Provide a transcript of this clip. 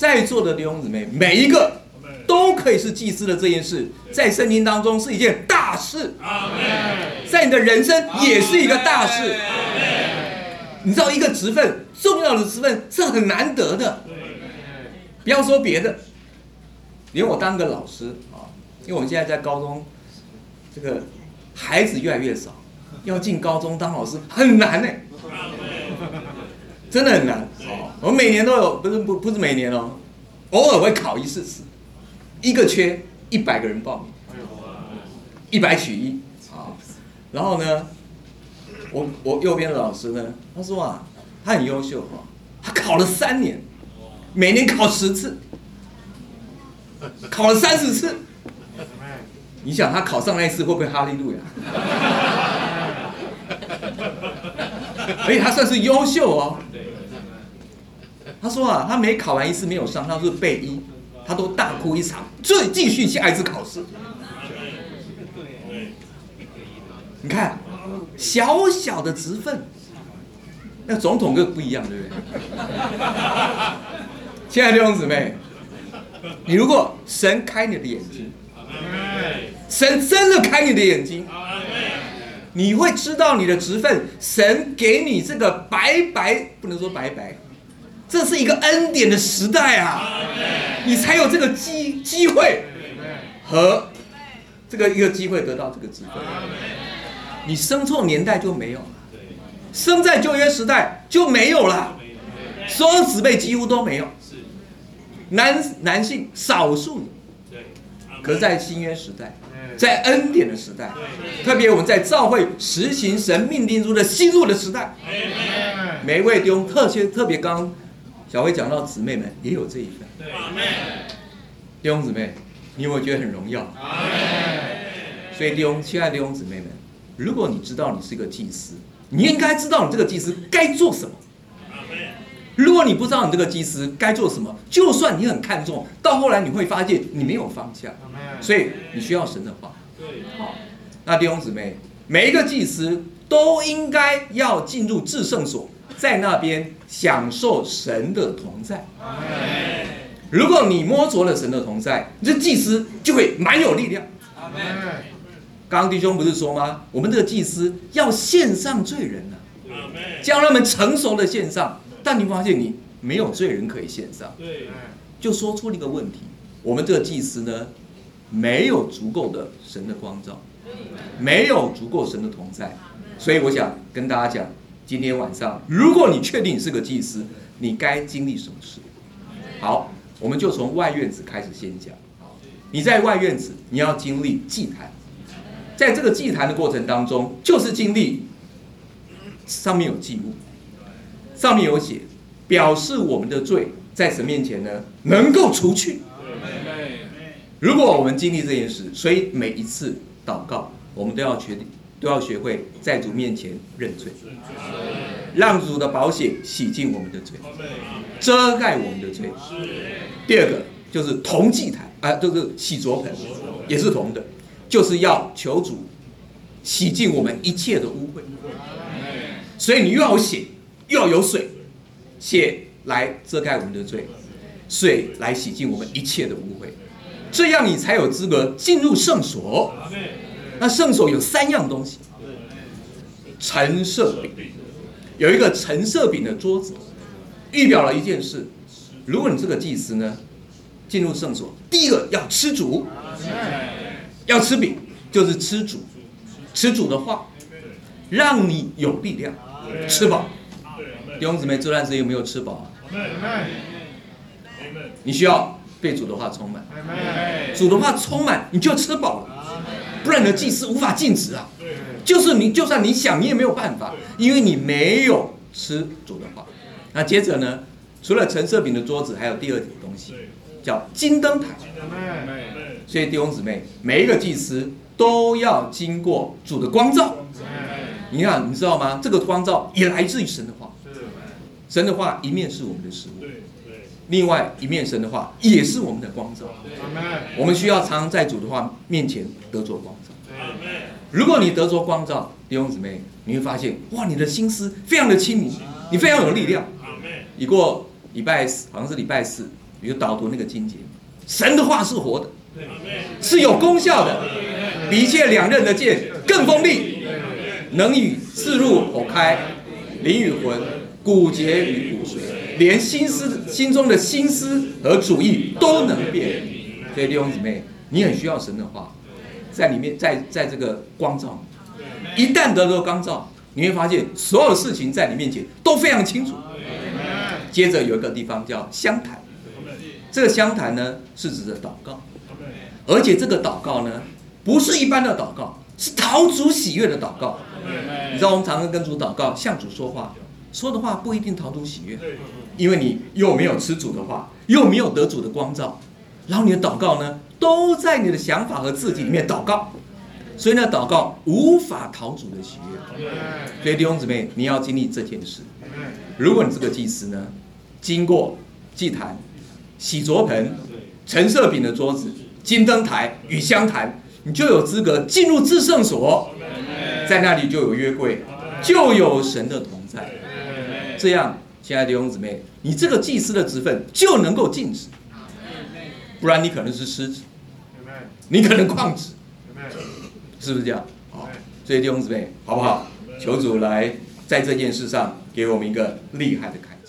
在座的弟兄姊妹，每一个都可以是祭司的这件事，在圣经当中是一件大事。在你的人生也是一个大事。你知道，一个职分重要的职分是很难得的。不要说别的，连我当个老师啊，因为我们现在在高中，这个孩子越来越少，要进高中当老师很难呢。真的很难。哦，我每年都有，不是不不是每年哦，偶尔会考一次试，一个缺一百个人报名，一百取一啊。然后呢，我我右边的老师呢，他说啊，他很优秀哈，他考了三年，每年考十次，考了三十次。你想他考上那一次会不会哈利路亚？而且他算是优秀哦。他说啊，他每考完一次没有上，他是背一，他都大哭一场，再继续下一次考试。你看，小小的职分，那总统更不一样，对不对？亲爱的弟兄姊妹，你如果神开你的眼睛，神真的开你的眼睛，你会知道你的职分，神给你这个白白，不能说白白。这是一个恩典的时代啊，你才有这个机机会和这个一个机会得到这个机会。你生错年代就没有了，生在旧约时代就没有了，所有姊妹几乎都没有。男男性少数，可是在新约时代，在恩典的时代，特别我们在教会实行神命定中的新路的时代，每一位弟兄特别特别刚。小薇讲到姊妹们也有这一份，弟兄姊妹，你有没有觉得很荣耀？所以弟兄，亲爱的弟兄姊妹们，如果你知道你是一个祭司，你应该知道你这个祭司该做什么。如果你不知道你这个祭司该做什么，就算你很看重，到后来你会发现你没有方向。所以你需要神的话。好，那弟兄姊妹，每一个祭司都应该要进入至圣所。在那边享受神的同在。如果你摸着了神的同在，这祭司就会蛮有力量。刚刚弟兄不是说吗？我们这个祭司要献上罪人呢，将他们成熟的献上。但你发现你没有罪人可以献上，对就说出了一个问题：我们这个祭司呢，没有足够的神的光照，没有足够神的同在。所以我想跟大家讲。今天晚上，如果你确定你是个祭司，你该经历什么事？好，我们就从外院子开始先讲。你在外院子，你要经历祭坛，在这个祭坛的过程当中，就是经历上面有祭物，上面有写，表示我们的罪在神面前呢能够除去。如果我们经历这件事，所以每一次祷告，我们都要确定。都要学会在主面前认罪，让主的保险洗净我们的罪，遮盖我们的罪。第二个就是铜祭坛啊，就是洗濯盆，也是铜的，就是要求主洗净我们一切的污秽。所以你又要写，又要有水，血来遮盖我们的罪，水来洗净我们一切的污秽，这样你才有资格进入圣所。那圣所有三样东西，陈设饼，有一个橙色饼的桌子，预表了一件事。如果你这个祭司呢，进入圣所，第一个要吃主，要吃饼，就是吃主，吃主的话，让你有力量，吃饱。弟兄姊妹，这段时间有没有吃饱？你需要被主的话充满，主的话充满，你就吃饱了。不然你的祭司无法禁止啊！就是你，就算你想，你也没有办法，因为你没有吃主的话。那接着呢？除了橙色饼的桌子，还有第二种东西，叫金灯台。所以弟兄姊妹，每一个祭司都要经过主的光照。你看，你知道吗？这个光照也来自于神的话。神的话一面是我们的食物。另外一面神的话也是我们的光照，我们需要常常在主的话面前得着光照。如果你得着光照，弟兄姊妹，你会发现哇，你的心思非常的清明，你非常有力量。你过礼拜四，好像是礼拜四，你就导读那个经节，神的话是活的，是有功效的，比一切两刃的剑更锋利，能与刺入口开，灵与魂，骨节与骨髓，连心思心中的心思和主意都能变。所以弟兄姊妹，你很需要神的话，在里面，在在这个光照，一旦得到光照，你会发现所有事情在你面前都非常清楚。接着有一个地方叫相谈，这个相谈呢是指的祷告，而且这个祷告呢不是一般的祷告，是讨主喜悦的祷告。你知道我们常常跟主祷告，向主说话，说的话不一定讨主喜悦，因为你又没有吃主的话，又没有得主的光照，然后你的祷告呢都在你的想法和自己里面祷告，所以呢祷告无法逃主的喜悦。所以弟兄姊妹，你要经历这件事。如果你这个祭司呢，经过祭坛、洗濯盆、陈设饼的桌子、金灯台与香坛，你就有资格进入至圣所，在那里就有约柜，就有神的同在。这样，亲爱的弟兄姊妹，你这个祭司的职分就能够禁止，不然你可能是失职，你可能旷职，是不是这样？好，所以弟兄姊妹，好不好？求主来在这件事上给我们一个厉害的开启。